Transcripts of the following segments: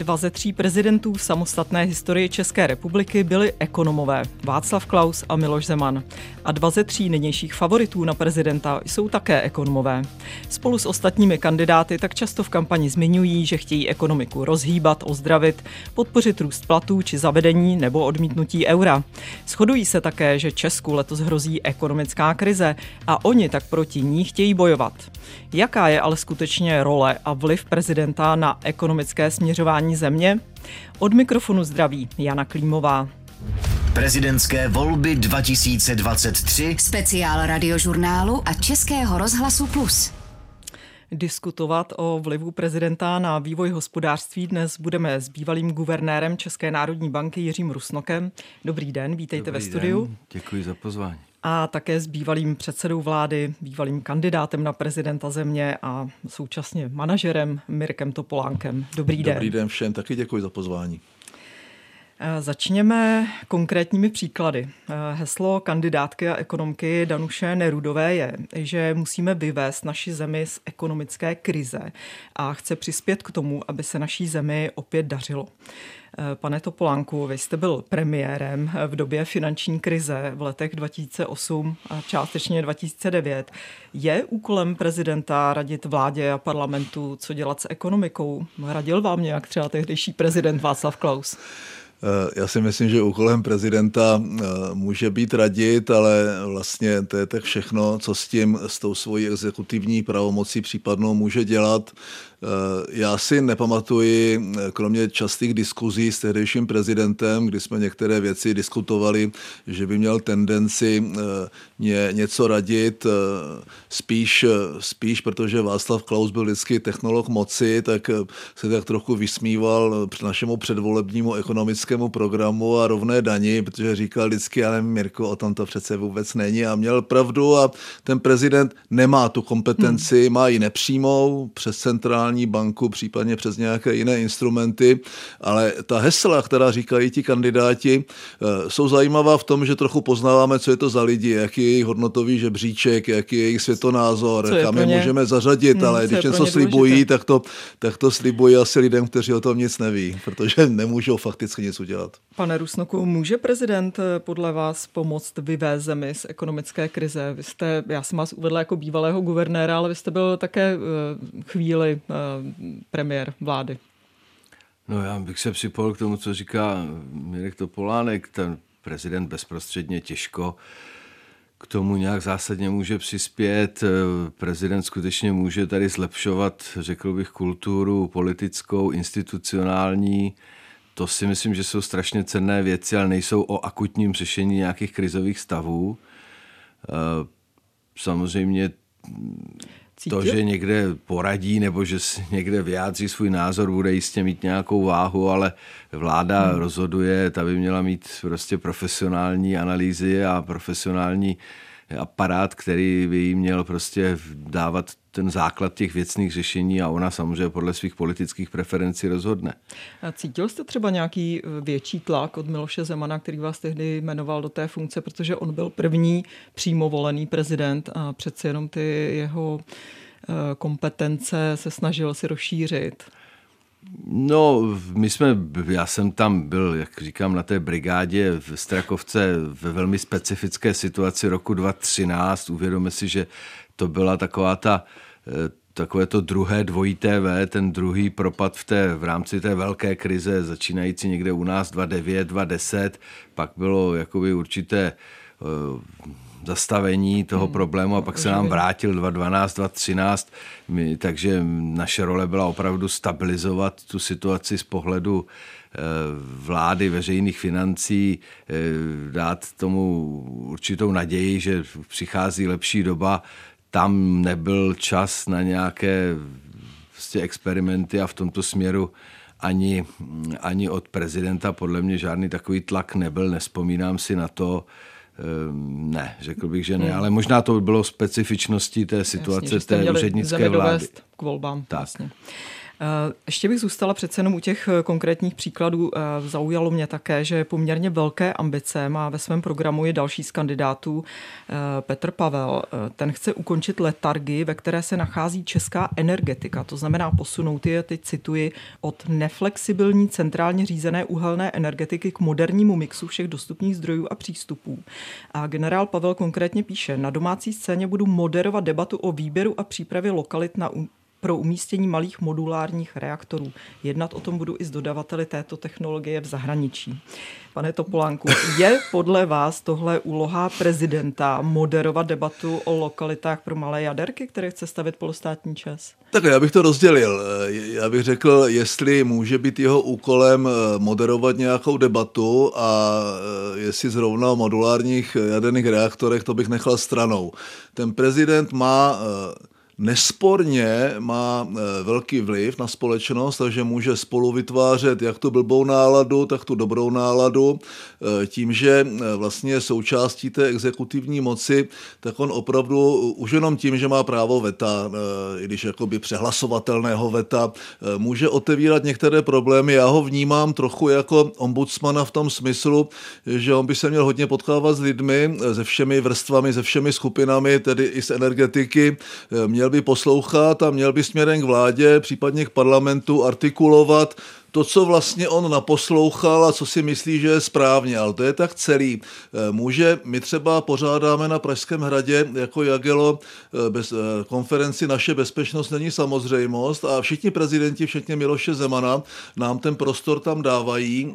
Dva ze tří prezidentů v samostatné historii České republiky byli ekonomové, Václav Klaus a Miloš Zeman. A dva ze tří nynějších favoritů na prezidenta jsou také ekonomové. Spolu s ostatními kandidáty tak často v kampani zmiňují, že chtějí ekonomiku rozhýbat, ozdravit, podpořit růst platů či zavedení nebo odmítnutí eura. Shodují se také, že Česku letos hrozí ekonomická krize a oni tak proti ní chtějí bojovat. Jaká je ale skutečně role a vliv prezidenta na ekonomické směřování země? Od mikrofonu zdraví Jana Klímová. Prezidentské volby 2023. Speciál radiožurnálu a Českého rozhlasu Plus. Diskutovat o vlivu prezidenta na vývoj hospodářství dnes budeme s bývalým guvernérem České národní banky Jiřím Rusnokem. Dobrý den, vítejte Dobrý ve studiu. Den. Děkuji za pozvání a také s bývalým předsedou vlády, bývalým kandidátem na prezidenta země a současně manažerem Mirkem Topolánkem. Dobrý den. Dobrý den všem, taky děkuji za pozvání. Začněme konkrétními příklady. Heslo kandidátky a ekonomky Danuše Nerudové je, že musíme vyvést naši zemi z ekonomické krize a chce přispět k tomu, aby se naší zemi opět dařilo. Pane Topolánku, vy jste byl premiérem v době finanční krize v letech 2008 a částečně 2009. Je úkolem prezidenta radit vládě a parlamentu, co dělat s ekonomikou? Radil vám nějak třeba tehdejší prezident Václav Klaus? Eh, já si myslím, že úkolem prezidenta eh, může být radit, ale vlastně to je tak všechno, co s tím, s tou svojí exekutivní pravomocí případnou může dělat. Eh, já si nepamatuji, kromě častých diskuzí s tehdejším prezidentem, kdy jsme některé věci diskutovali, že by měl tendenci ně, něco radit, spíš, spíš, protože Václav Klaus byl vždycky technolog moci, tak se tak trochu vysmíval našemu předvolebnímu ekonomickému programu a rovné daní, protože říkal vždycky, ale Mirko, o tom to přece vůbec není a měl pravdu a ten prezident nemá tu kompetenci, hmm. má ji nepřímou přes centrální banku, případně přes nějaké jiné instrumenty, ale ta hesla, která říkají ti kandidáti, eh, jsou zajímavá v tom, že trochu poznáváme, co je to za lidi, jaký je jejich hodnotový žebříček, jaký je jejich světonázor, kam je můžeme zařadit, hmm, ale když něco slibují, tak to, tak to slibují asi lidem, kteří o tom nic neví, protože nemůžou fakticky nic udělat. Pane Rusnoku, může prezident eh, podle vás pomoct vyvést zemi z ekonomické krize? Vy jste, já jsem vás uvedla jako bývalého guvernéra, ale vy jste byl také eh, chvíli premiér vlády? No já bych se připojil k tomu, co říká Mirek Topolánek. Ten prezident bezprostředně těžko k tomu nějak zásadně může přispět. Prezident skutečně může tady zlepšovat, řekl bych, kulturu politickou, institucionální. To si myslím, že jsou strašně cenné věci, ale nejsou o akutním řešení nějakých krizových stavů. Samozřejmě Cítil? To, že někde poradí nebo že si někde vyjádří svůj názor, bude jistě mít nějakou váhu, ale vláda hmm. rozhoduje, ta by měla mít prostě profesionální analýzy a profesionální aparát, který by jí měl prostě dávat ten základ těch věcných řešení a ona samozřejmě podle svých politických preferencí rozhodne. A cítil jste třeba nějaký eh, větší tlak od Miloše Zemana, který vás tehdy jmenoval do té funkce, protože on byl první přímo volený prezident a přece jenom ty jeho eh, kompetence se snažil si rozšířit? No, my jsme, já jsem tam byl, jak říkám, na té brigádě v Strakovce ve velmi specifické situaci roku 2013. Uvědomíme si, že to byla taková ta eh, takové to druhé dvojité V, ten druhý propad v, té, v rámci té velké krize, začínající někde u nás 2.9, 2.10, pak bylo jakoby určité uh, zastavení toho hmm. problému a pak se nám vrátil 2012, 2013, my, takže naše role byla opravdu stabilizovat tu situaci z pohledu eh, vlády, veřejných financí, eh, dát tomu určitou naději, že přichází lepší doba. Tam nebyl čas na nějaké vlastně experimenty a v tomto směru ani, ani od prezidenta podle mě žádný takový tlak nebyl, nespomínám si na to. Ehm, ne, řekl bych, že ne, hmm. ale možná to by bylo specifičností té situace, Jasně, té úřednické vlády. k volbám. Tak. Vlastně. Eh, ještě bych zůstala přece jenom u těch eh, konkrétních příkladů. Eh, zaujalo mě také, že poměrně velké ambice má ve svém programu i další z kandidátů Petr Pavel. Ten chce ukončit letargii, ve které se nachází česká energetika. To znamená posunout je, teď cituji, od neflexibilní centrálně řízené uhelné energetiky k modernímu mixu všech dostupných zdrojů a přístupů. A generál Pavel konkrétně píše, na domácí scéně budu moderovat debatu o výběru a přípravě lokalit na pro umístění malých modulárních reaktorů. Jednat o tom budu i s dodavateli této technologie v zahraničí. Pane Topolánku, je podle vás tohle úloha prezidenta moderovat debatu o lokalitách pro malé jaderky, které chce stavit polostátní čas? Tak já bych to rozdělil. Já bych řekl, jestli může být jeho úkolem eh, moderovat nějakou debatu a eh, jestli zrovna o modulárních jaderných reaktorech, to bych nechal stranou. Ten prezident má eh, nesporně má e, velký vliv na společnost, takže může spolu vytvářet jak tu blbou náladu, tak tu dobrou náladu. E, tím, že e, vlastně součástí té exekutivní moci, tak on opravdu už jenom tím, že má právo veta, i když jakoby přehlasovatelného veta, může otevírat některé problémy. Já ho vnímám trochu jako ombudsmana v tom smyslu, že on by se měl hodně potkávat s lidmi, se všemi vrstvami, se všemi skupinami, tedy i z energetiky. Měl měl by poslouchat a měl by směrem k vládě, případně k parlamentu artikulovat to, co vlastně on naposlouchal a co si myslí, že je správně, ale to je tak celý. Eh, může, my třeba pořádáme na Pražském hradě jako Jagelo eh, bez, eh, konferenci Naše bezpečnost není samozřejmost a všichni prezidenti, včetně Miloše Zemana, nám ten prostor tam dávají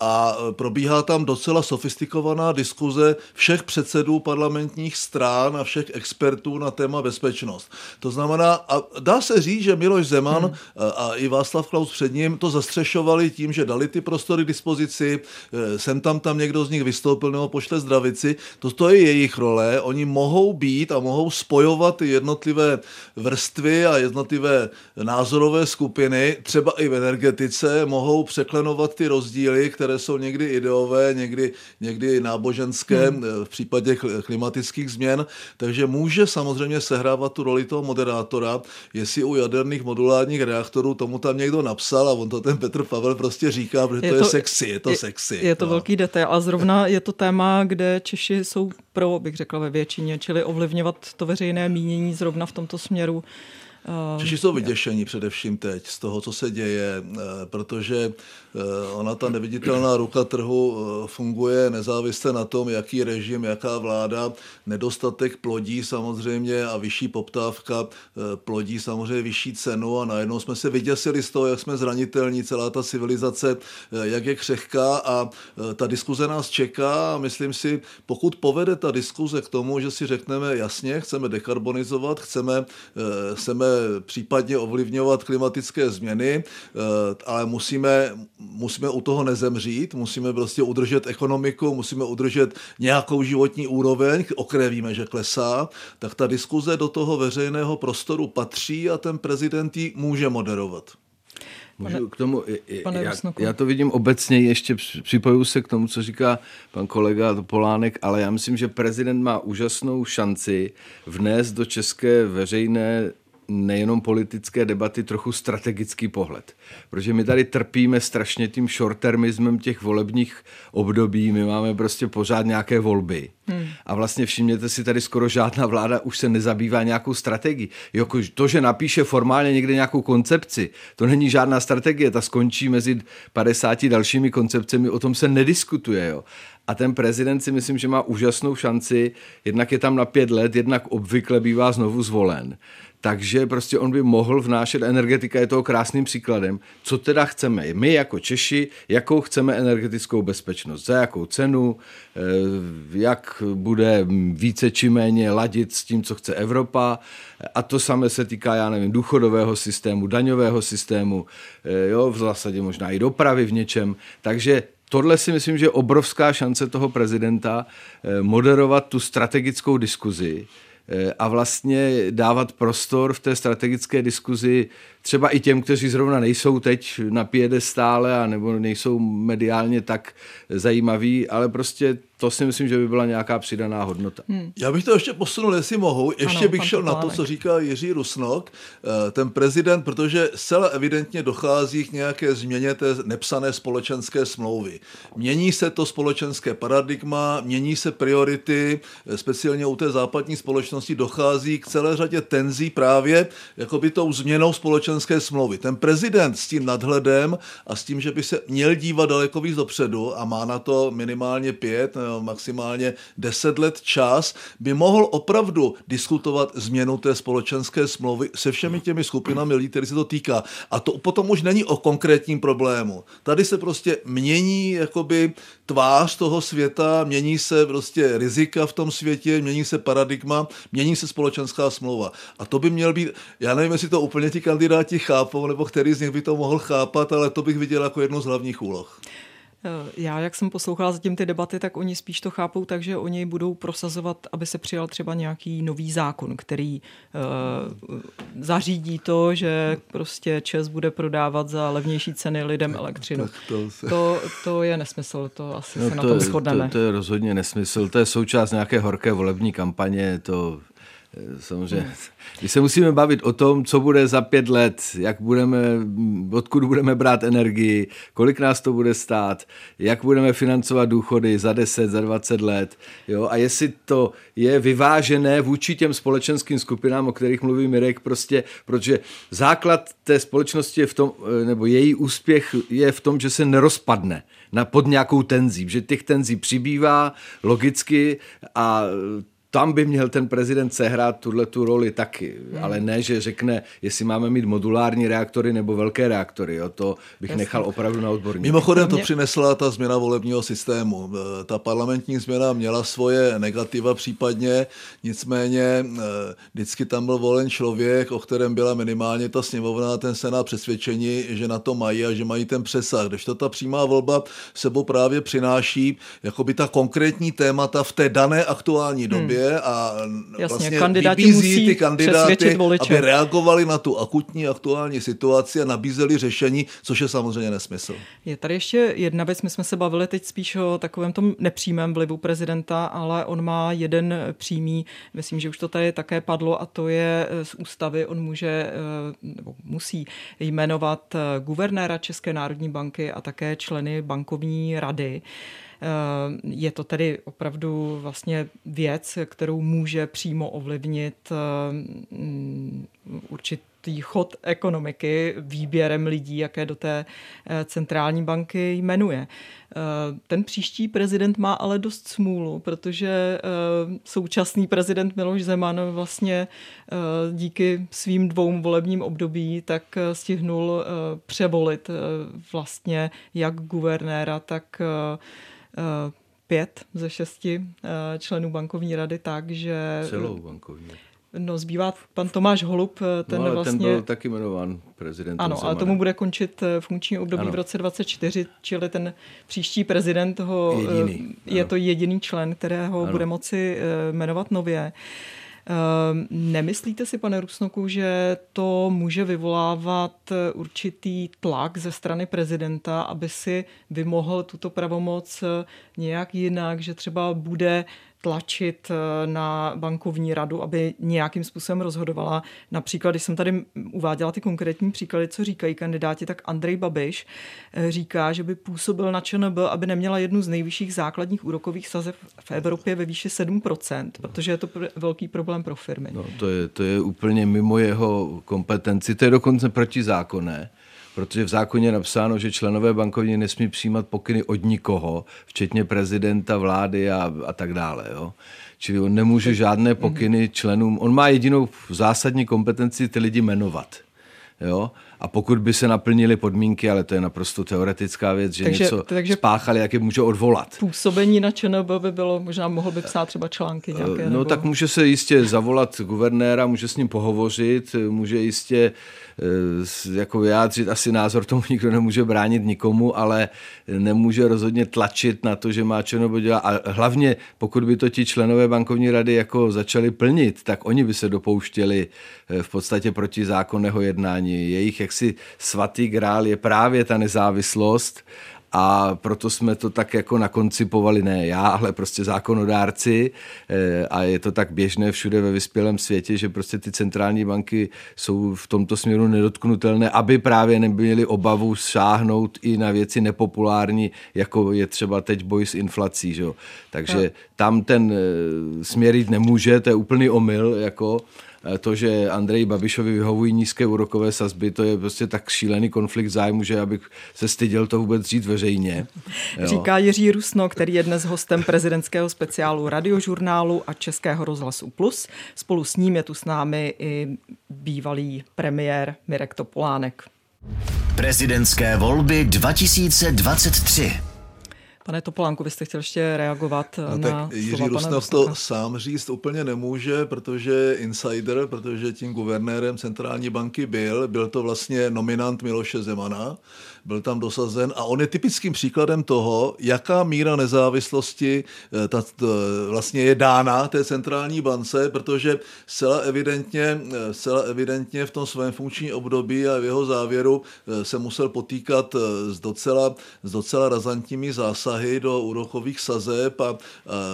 a probíhá tam docela sofistikovaná diskuze všech předsedů parlamentních strán a všech expertů na téma bezpečnost. To znamená, a dá se říct, že Miloš Zeman hmm. a i Václav Klaus před ním to zastřešovali tím, že dali ty prostory k dispozici, eh, sem tam tam někdo z nich vystoupil nebo pošle zdravici. To, to je jejich role. Oni mohou být a mohou spojovat jednotlivé vrstvy a jednotlivé názorové skupiny, třeba i v energetice, mohou překlenovat ty rozdíly, které jsou někdy ideové, někdy, někdy náboženské hmm. Eh, v případě klimatických změn. Takže může samozřejmě sehrávat tu roli toho moderátora, jestli u jaderných modulárních reaktorů tomu tam někdo napsal a on to ten Petr Pavel prostě říká, protože je to, to je sexy, je to je, sexy. Je to no. velký detail a zrovna je to téma, kde Češi jsou pro, bych řekla ve většině, čili ovlivňovat to veřejné mínění zrovna v tomto směru Češi jsou vyděšení především teď z toho, co se děje, eh, protože eh, ona ta neviditelná ruka trhu funguje nezávisle na tom, jaký režim, jaká vláda, nedostatek plodí samozřejmě a vyšší poptávka plodí samozřejmě vyšší cenu a najednou jsme se vyděsili z toho, jak jsme zranitelní, celá ta civilizace, jak je křehká a ta diskuze nás čeká a myslím si, pokud povede ta diskuze k tomu, že si řekneme jasně, chceme dekarbonizovat, chceme, chceme případně ovlivňovat klimatické změny, eh, ale musíme, musíme u toho nezemřít, musíme prostě udržet ekonomiku, musíme udržet nějakou životní úroveň, o které víme, že klesá, tak ta diskuze do toho veřejného prostoru patří a ten prezident ji může moderovat. Můžu k tomu, pane já, já to vidím obecně, ještě připoju se k tomu, co říká pan kolega Polánek, ale já myslím, že prezident má úžasnou šanci vnést do české veřejné nejenom politické debaty, trochu strategický pohled. Protože my tady trpíme strašně tím short-termismem těch volebních období, my máme prostě pořád nějaké volby. Hmm. A vlastně všimněte si, tady skoro žádná vláda už se nezabývá nějakou strategií. Jako to, že napíše formálně někde nějakou koncepci, to není žádná strategie, ta skončí mezi 50 dalšími koncepcemi, o tom se nediskutuje. Jo. A ten prezident si myslím, že má úžasnou šanci, jednak je tam na pět let, jednak obvykle bývá znovu zvolen. Takže prostě on by mohl vnášet, energetika je toho krásným příkladem, co teda chceme. My jako Češi, jakou chceme energetickou bezpečnost, za jakou cenu, eh, jak bude více či méně ladit s tím, co chce Evropa. A to samé se týká, já nevím, důchodového systému, daňového systému, eh, jo, v zásadě možná i dopravy v něčem. Takže tohle si myslím, že je obrovská šance toho prezidenta eh, moderovat tu strategickou diskuzi, Eh, a vlastně dávat prostor v té strategické diskuzi třeba i těm, kteří zrovna nejsou teď na stále a nebo nejsou mediálně tak zajímaví, ale prostě to si myslím, že by byla nějaká přidaná hodnota. Hmm. Já bych to ještě posunul, jestli mohu. Ještě ano, bych šel na to, co říká Jiří Rusnok. Eh, ten prezident, protože zcela evidentně dochází k nějaké změně té nepsané společenské smlouvy. Mění se to společenské paradigma, mění se priority, eh, speciálně u té západní společnosti dochází k celé řadě tenzí právě jakoby tou změnou společenské smlouvy. Ten prezident s tím nadhledem a s tím, že by se měl dívat daleko víc dopředu a má na to minimálně pět maximálně 10 let čas, by mohl opravdu diskutovat změnu té společenské smlouvy se všemi těmi skupinami lidí, který se to týká. A to potom už není o konkrétním problému. Tady se prostě mění jakoby tvář toho světa, mění se prostě rizika v tom světě, mění se paradigma, mění se společenská smlouva. A to by měl být, já nevím, jestli to úplně ti kandidáti chápou, nebo který z nich by to mohl chápat, ale to bych viděl jako jednu z hlavních úloh. Eh, já, jak jsem poslouchala zatím ty debaty, tak oni spíš to chápou tak, že oni budou prosazovat, aby se přijal třeba nějaký nový zákon, který uh, zařídí to, že prostě ČES bude prodávat za levnější ceny lidem elektřinu. To, se... to, to je nesmysl, to asi no se to na tom shodneme. To, to je rozhodně nesmysl, to je součást nějaké horké volební kampaně, to Samozřejmě. My se musíme bavit o tom, co bude za pět let, jak budeme, odkud budeme brát energii, kolik nás to bude stát, jak budeme financovat důchody za 10, za 20 let. Jo? A jestli to je vyvážené vůči těm společenským skupinám, o kterých mluví Mirek, prostě, protože základ té společnosti je v tom, nebo její úspěch je v tom, že se nerozpadne na, pod nějakou tenzí, že těch tenzí přibývá logicky a tam by měl ten prezident sehrát tuhle tu roli taky, hmm. ale ne, že řekne, jestli máme mít modulární reaktory nebo velké reaktory. Jo, to bych Jasně. nechal opravdu na odborníky. Mimochodem to přinesla ta změna volebního systému. E, ta parlamentní změna měla svoje negativa případně, nicméně e, vždycky tam byl volen člověk, o kterém byla minimálně ta sněmovna a ten senát přesvědčení, že na to mají a že mají ten přesah. Když to ta přímá volba sebou právě přináší jakoby ta konkrétní témata v té dané aktuální hmm. Je a Jasně, vlastně kandidáti musí ty kandidáty, aby reagovali na tu akutní aktuální situaci a nabízeli řešení, což je samozřejmě nesmysl. Je tady ještě jedna věc, my jsme se bavili teď spíš o takovém tom nepřímém vlivu prezidenta, ale on má jeden přímý, myslím, že už to tady také padlo a to je eh, z ústavy, on může eh, nebo musí jmenovat eh, guvernéra České národní banky a také členy bankovní rady. Eh, je to tedy opravdu vlastně věc, kterou může přímo ovlivnit eh, určitý chod ekonomiky výběrem lidí, jaké do té eh, centrální banky jmenuje. Ten příští prezident má ale dost smůlu, protože současný prezident Miloš Zeman vlastně díky svým dvou volebním období tak stihnul převolit vlastně jak guvernéra, tak Eh, pět ze šesti eh, členů bankovní rady tak, že... Celou bankovní. No, zbývá pan Tomáš Holub, eh, ten no, ale vlastně... ten byl taky jmenován prezidentem Ano, ale tomu bude končit funkční období ano. v roce 24, čili ten příští prezident toho, jediný. je ano. to jediný člen, kterého ano. bude moci jmenovat nově. Nemyslíte si, pane Rusnoku, že to může vyvolávat určitý tlak ze strany prezidenta, aby si vymohl tuto pravomoc nějak jinak, že třeba bude tlačit eh, na bankovní radu, aby nějakým způsobem rozhodovala. Například, když jsem tady uváděla ty konkrétní příklady, co říkají kandidáti, tak Andrej Babiš eh, říká, že by působil na ČNB, aby neměla jednu z nejvyšších základních úrokových sazeb v Evropě ve výši 7%, protože je to velký problém pro firmy. No, to, je, to je úplně mimo jeho kompetenci, to je dokonce protizákonné protože v zákoně je napsáno, že členové bankovní nesmí přijímat pokyny od nikoho, včetně prezidenta, vlády a, a tak dále. Jo? Čili on nemůže žádné pokyny členům, on má jedinou zásadní kompetenci ty lidi jmenovat. Jo? A pokud by se naplnily podmínky, ale to je naprosto teoretická věc, že takže, něco takže spáchali, jak je může odvolat. Působení na ČNB by bylo, možná mohl by psát třeba články nějaké. No nebo... tak může se jistě zavolat guvernéra, může s ním pohovořit, může jistě Eh, jako vyjádřit asi názor tomu nikdo nemůže bránit nikomu, ale nemůže rozhodně tlačit na to, že má černobo dělat. A hlavně, pokud by to ti členové bankovní rady jako začali plnit, tak oni by se dopouštěli eh, v podstatě proti zákonného jednání. Jejich jaksi svatý grál je právě ta nezávislost a proto jsme to tak jako nakoncipovali, ne já, ale prostě zákonodárci eh, a je to tak běžné všude ve vyspělém světě, že prostě ty centrální banky jsou v tomto směru nedotknutelné, aby právě neměli obavu šáhnout i na věci nepopulární, jako je třeba teď boj s inflací. Že? Takže tam ten eh, směr jít nemůže, to je úplný omyl. Jako, to, že Andrej Babišovi vyhovují nízké úrokové sazby, to je prostě tak šílený konflikt zájmu, že abych se styděl to vůbec říct veřejně. Jo. Říká Jiří Rusno, který je dnes hostem prezidentského speciálu radiožurnálu a Českého rozhlasu Plus. Spolu s ním je tu s námi i bývalý premiér Mirek Topolánek. Prezidentské volby 2023. Pane Topolánku, vy jste chtěl ještě reagovat no, na tak Jiří Rusnov to sám říct úplně nemůže, protože insider, protože tím guvernérem centrální banky byl. Byl to vlastně nominant Miloše Zemana byl tam dosazen a on je typickým příkladem toho, jaká míra nezávislosti eh, ta, ta, vlastně je dána té centrální bance, protože zcela evidentně, eh, zcela evidentně v tom svém funkčním období a v jeho závěru eh, se musel potýkat s docela, s docela razantními zásahy do úrokových sazeb a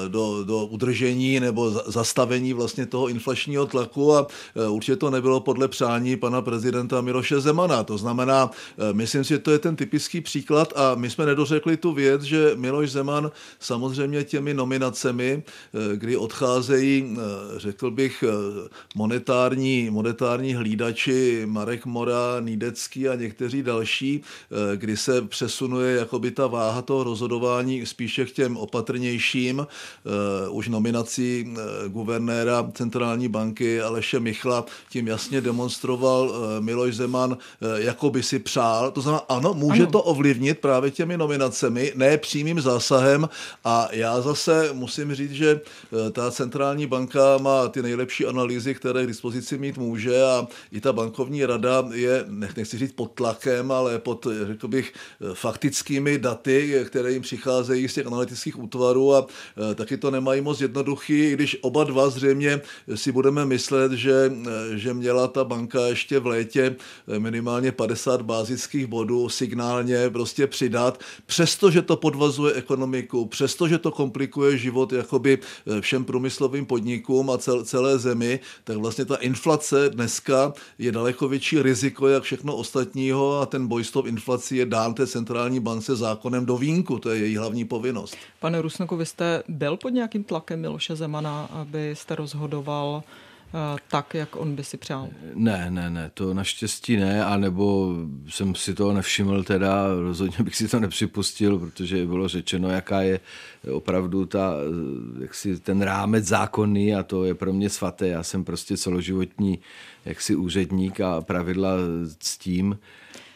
do, do udržení nebo zastavení vlastně toho inflačního tlaku a určitě to nebylo podle přání pana prezidenta Miloše Zemana. To znamená, myslím si, že to je je ten typický příklad a my jsme nedořekli tu věc, že Miloš Zeman samozřejmě těmi nominacemi, eh, kdy odcházejí, eh, řekl bych, eh, monetární, monetární hlídači Marek Mora, Nídecký a někteří další, kdy se přesunuje jakoby ta váha toho rozhodování spíše k těm opatrnějším, už nominací guvernéra centrální banky Aleše Michla tím jasně demonstroval Miloš Zeman, jako by si přál. To znamená, ano, ano, může ano. to ovlivnit právě těmi nominacemi, ne přímým zásahem. A já zase musím říct, že eh, ta centrální banka má ty nejlepší analýzy, které k dispozici mít může. A i ta bankovní rada je, nechci říct pod tlakem, ale pod, řekl bych, eh, faktickými daty, které jim přicházejí z těch analytických útvarů. A eh, taky to nemají moc jednoduchý, i když oba dva zřejmě si budeme myslet, že, že měla ta banka ještě v létě minimálně 50 bázických bodů signálně prostě přidat, přestože to podvazuje ekonomiku, přestože to komplikuje život jakoby eh, všem průmyslovým podnikům a cel, celé zemi, tak vlastně ta inflace dneska je daleko větší riziko, jak všechno ostatního a ten boj s tou inflací je dán té centrální bance zákonem do výjimku, to je její hlavní povinnost. Pane Rusnoku, vy jste byl pod nějakým tlakem Miloše Zemana, abyste rozhodoval tak, jak on by si přál? Ne, ne, ne, to naštěstí ne, anebo jsem si toho nevšiml teda, rozhodně bych si to nepřipustil, protože bylo řečeno, jaká je opravdu ta, jaksi ten rámec zákonný a to je pro mě svaté. Já jsem prostě celoživotní jaksi úředník a pravidla s tím.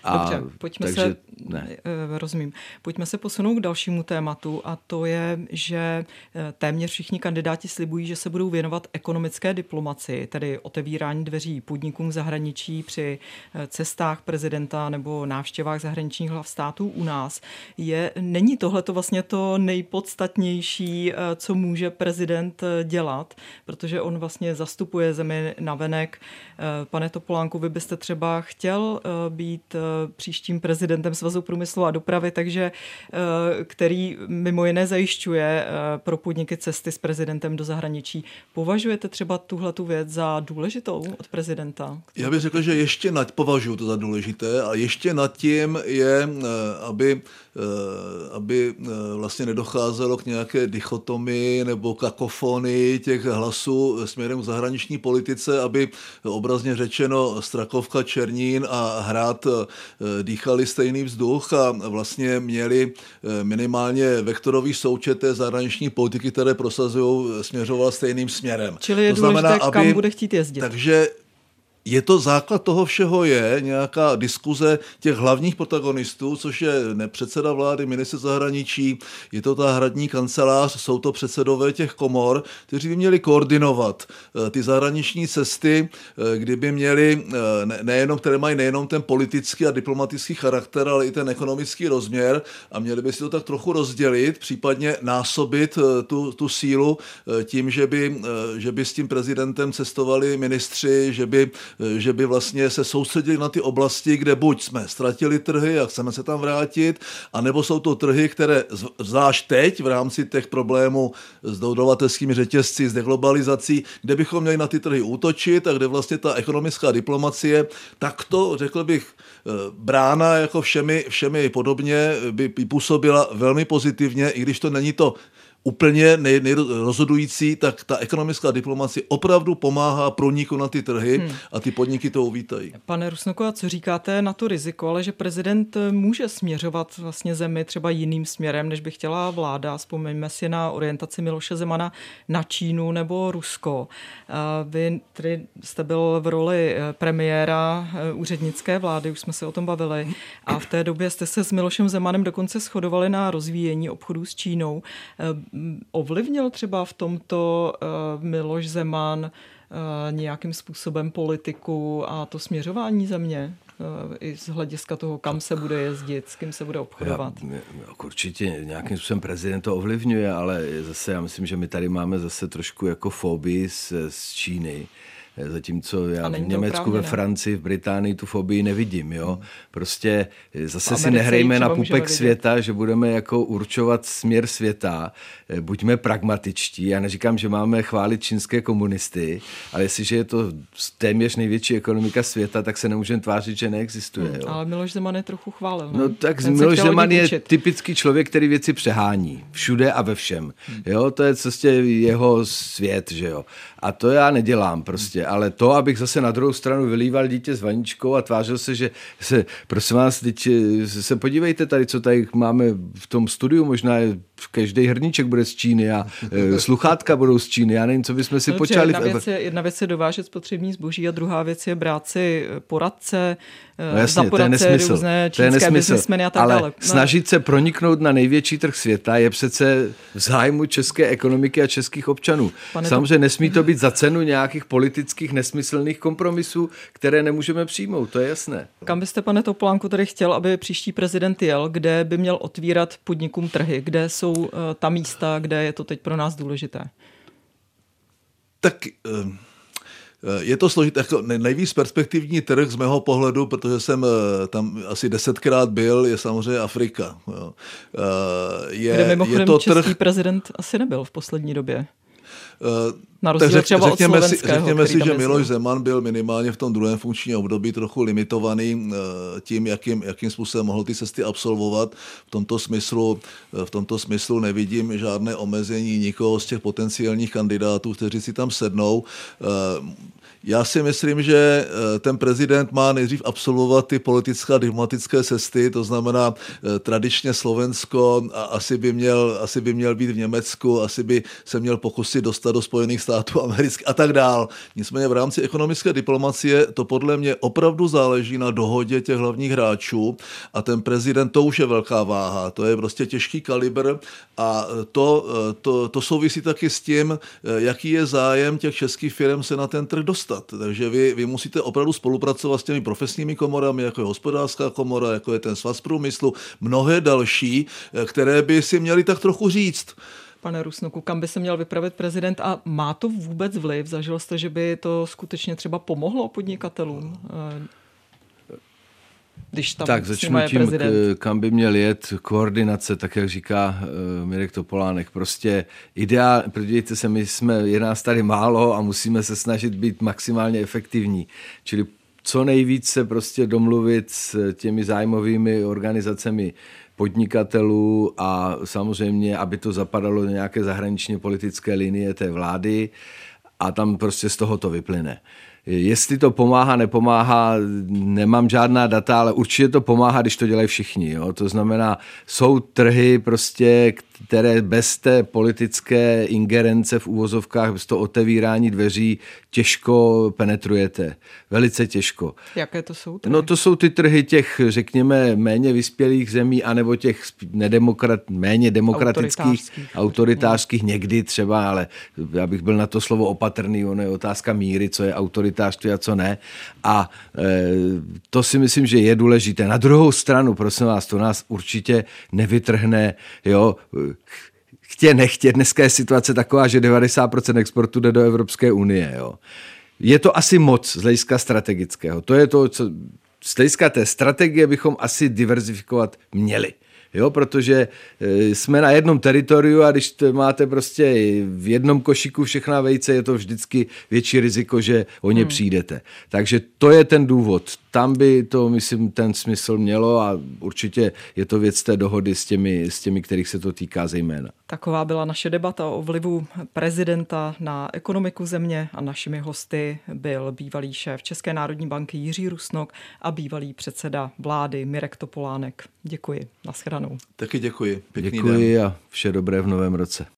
A, Dobře, pojďme takže, se, ne. Eh, rozumím, pojďme se posunout k dalšímu tématu a to je, že eh, téměř všichni kandidáti slibují, že se budou věnovat ekonomické diplomaci, tedy otevírání dveří podnikům v zahraničí při eh, cestách prezidenta nebo návštěvách zahraničních hlav států u nás. Je, není tohle to vlastně to nejpodstatnější, co může prezident dělat, protože on vlastně zastupuje zemi navenek. Pane Topolánku, vy byste třeba chtěl být příštím prezidentem Svazu průmyslu a dopravy, takže eh, který mimo jiné zajišťuje eh, pro podniky cesty s prezidentem do zahraničí. Považujete třeba tuhle tu věc za důležitou od prezidenta? Já bych řekl, že ještě nad, považuji to za důležité a ještě nad tím je, eh, aby Eh, aby eh, vlastně nedocházelo k nějaké dichotomii nebo kakofonii těch hlasů směrem k zahraniční politice, aby obrazně řečeno Strakovka, Černín a Hrad eh, dýchali stejný vzduch a vlastně měli minimálně vektorový součet té zahraniční politiky, které prosazují, směřoval stejným směrem. Čili je to znamená, důležité, aby, kam bude chtít jezdit. Takže je to základ toho všeho je nějaká diskuze těch hlavních protagonistů, což je nepředseda vlády, minister zahraničí, je to ta hradní kancelář, jsou to předsedové těch komor, kteří by měli koordinovat eh, ty zahraniční cesty, eh, kdyby měli eh, nejenom, které mají nejenom ten politický a diplomatický charakter, ale i ten ekonomický rozměr a měli by si to tak trochu rozdělit, případně násobit tu, tu sílu tím, že by, že by s tím prezidentem cestovali ministři, že by že by vlastně se soustředili na ty oblasti, kde buď jsme ztratili trhy a chceme se tam vrátit, anebo jsou to trhy, které zvlášť teď v rámci těch problémů s dodavatelskými řetězci, s deglobalizací, kde bychom měli na ty trhy útočit a kde vlastně ta ekonomická diplomacie takto, řekl bych, eh, brána jako všemi, všemi podobně by působila velmi pozitivně, i když to není to úplně nej, nejrozhodující, tak ta ekonomická diplomacie opravdu pomáhá proniku na ty trhy hmm. a ty podniky to uvítají. Pane Rusnoko, a co říkáte na to riziko, ale že prezident může směřovat vlastně zemi třeba jiným směrem, než by chtěla vláda. Vzpomeňme si na orientaci Miloše Zemana na Čínu nebo Rusko. Vy tedy jste byl v roli eh, premiéra eh, úřednické vlády, už jsme se o tom bavili, a v té době jste se s Milošem Zemanem dokonce shodovali na rozvíjení obchodu s Čínou ovlivnil třeba v tomto eh, Miloš Zeman eh, nějakým způsobem politiku a to směřování země? Eh, i z hlediska toho, kam se bude jezdit, s kým se bude obchodovat. Já, určitě nějakým způsobem prezident to ovlivňuje, ale zase já myslím, že my tady máme zase trošku jako fobii z, z Číny zatímco já v Německu, ve Francii, v Británii tu fobii nevidím. Jo? Prostě zase si nehrejme na pupek světa, že budeme jako určovat směr světa. Buďme pragmatičtí. Já neříkám, že máme chválit čínské komunisty, ale jestliže je to téměř největší ekonomika světa, tak se nemůžeme tvářit, že neexistuje. Hmm, jo? Ale Miloš Zeman je trochu chválil. Ne? No tak Ten Miloš Zeman je učit. typický člověk, který věci přehání. Všude a ve všem. Hmm. Jo? To je prostě jeho svět, že jo. A to já nedělám prostě, ale to, abych zase na druhou stranu vylíval dítě s vaničkou a tvářil se, že se, prosím vás, teď eh, se podívejte tady, co tady máme v tom studiu, možná každý hrníček bude z Číny a e, sluchátka budou z Číny. Já nevím, co bychom si no, počali. Jedna věc, je, jedna věc je dovážet spotřební zboží a druhá věc je brát si poradce, no jasně, za poradce, to je nesmysl. různé čínské to je nesmysl. a tak Ale dále. No. snažit se proniknout na největší trh světa je přece v zájmu české ekonomiky a českých občanů. Pane Samozřejmě to... nesmí to být za cenu nějakých politických nesmyslných kompromisů, které nemůžeme přijmout, to je jasné. Kam byste, pane Topolánku, tady chtěl, aby příští prezident jel, kde by měl otvírat podnikům trhy, kde jsou eh, ta místa, kde je to teď pro nás důležité? Tak eh, eh, je to složité, jako nejvíc perspektivní trh z mého pohledu, protože jsem tam asi desetkrát byl, je samozřejmě Afrika. Je, Kde mimochodem je to český trh... prezident asi nebyl v poslední době. Na rozdíl řek, třeba řekněme od si, řekněme si, že Miloš Zeman byl minimálně v tom druhém funkčním období trochu limitovaný eh, tím, jakým, jakým způsobem mohl ty cesty absolvovat. V tomto smyslu, eh, v tomto smyslu nevidím žádné omezení nikoho z těch potenciálních kandidátů, kteří si tam sednou. Eh, já si myslím, že ten prezident má nejdřív absolvovat ty politické a diplomatické cesty, to znamená tradičně Slovensko a asi by, měl, asi by měl být v Německu, asi by se měl pokusit dostat do Spojených států amerických a tak dál. Nicméně v rámci ekonomické diplomacie to podle mě opravdu záleží na dohodě těch hlavních hráčů a ten prezident to už je velká váha, to je prostě těžký kalibr a to, to, to souvisí taky s tím, jaký je zájem těch českých firm se na ten trh dostat. Takže vy, vy musíte opravdu spolupracovat s těmi profesními komorami, jako je hospodářská komora, jako je ten svaz průmyslu, mnohé další, které by si měli tak trochu říct pane Rusnoku, kam by se měl vypravit prezident a má to vůbec vliv? Zažil jste, že by to skutečně třeba pomohlo podnikatelům? Eh, když tam tak začnu tím, prezident. kam by měl jet koordinace, tak jak říká uh, Mirek Topolánek. Prostě ideál, podívejte se, my jsme, je nás tady málo a musíme se snažit být maximálně efektivní. Čili co nejvíce prostě domluvit s těmi zájmovými organizacemi podnikatelů a samozřejmě, aby to zapadalo do nějaké zahraničně politické linie té vlády a tam prostě z toho to vyplyne. Jestli to pomáhá, nepomáhá, nemám žádná data, ale určitě to pomáhá, když to dělají všichni. Jo? To znamená, jsou trhy prostě, které bez té politické ingerence v úvozovkách, bez toho otevírání dveří těžko penetrujete. Velice těžko. Jaké to jsou trhy? No to jsou ty trhy těch, řekněme, méně vyspělých zemí, anebo těch nedemokrat, méně demokratických, autoritářských, autoritářských někdy třeba, ale já bych byl na to slovo opatrný, ono je otázka míry, co je autoritářství a co ne. A e, to si myslím, že je důležité. Na druhou stranu, prosím vás, to nás určitě nevytrhne, jo, chtě nechtě, dneska je situace taková, že 90% exportu jde do Evropské unie. Jo. je to asi moc z hlediska strategického. To je to, co z hlediska té strategie bychom asi diverzifikovat měli jo, protože e, jsme na jednom teritoriu a když máte prostě v jednom košiku všechna vejce, je to vždycky větší riziko, že o ně hmm. přijdete. Takže to je ten důvod. Tam by to, myslím, ten smysl mělo a určitě je to věc té dohody s těmi, s těmi kterých se to týká zejména. Taková byla naše debata o vlivu prezidenta na ekonomiku země a našimi hosty byl bývalý šéf České národní banky Jiří Rusnok a bývalý předseda vlády Mirek Topolánek. Děkuji. Naschledanou. Taky děkuji. Pěkný děkuji den. a vše dobré v novém roce.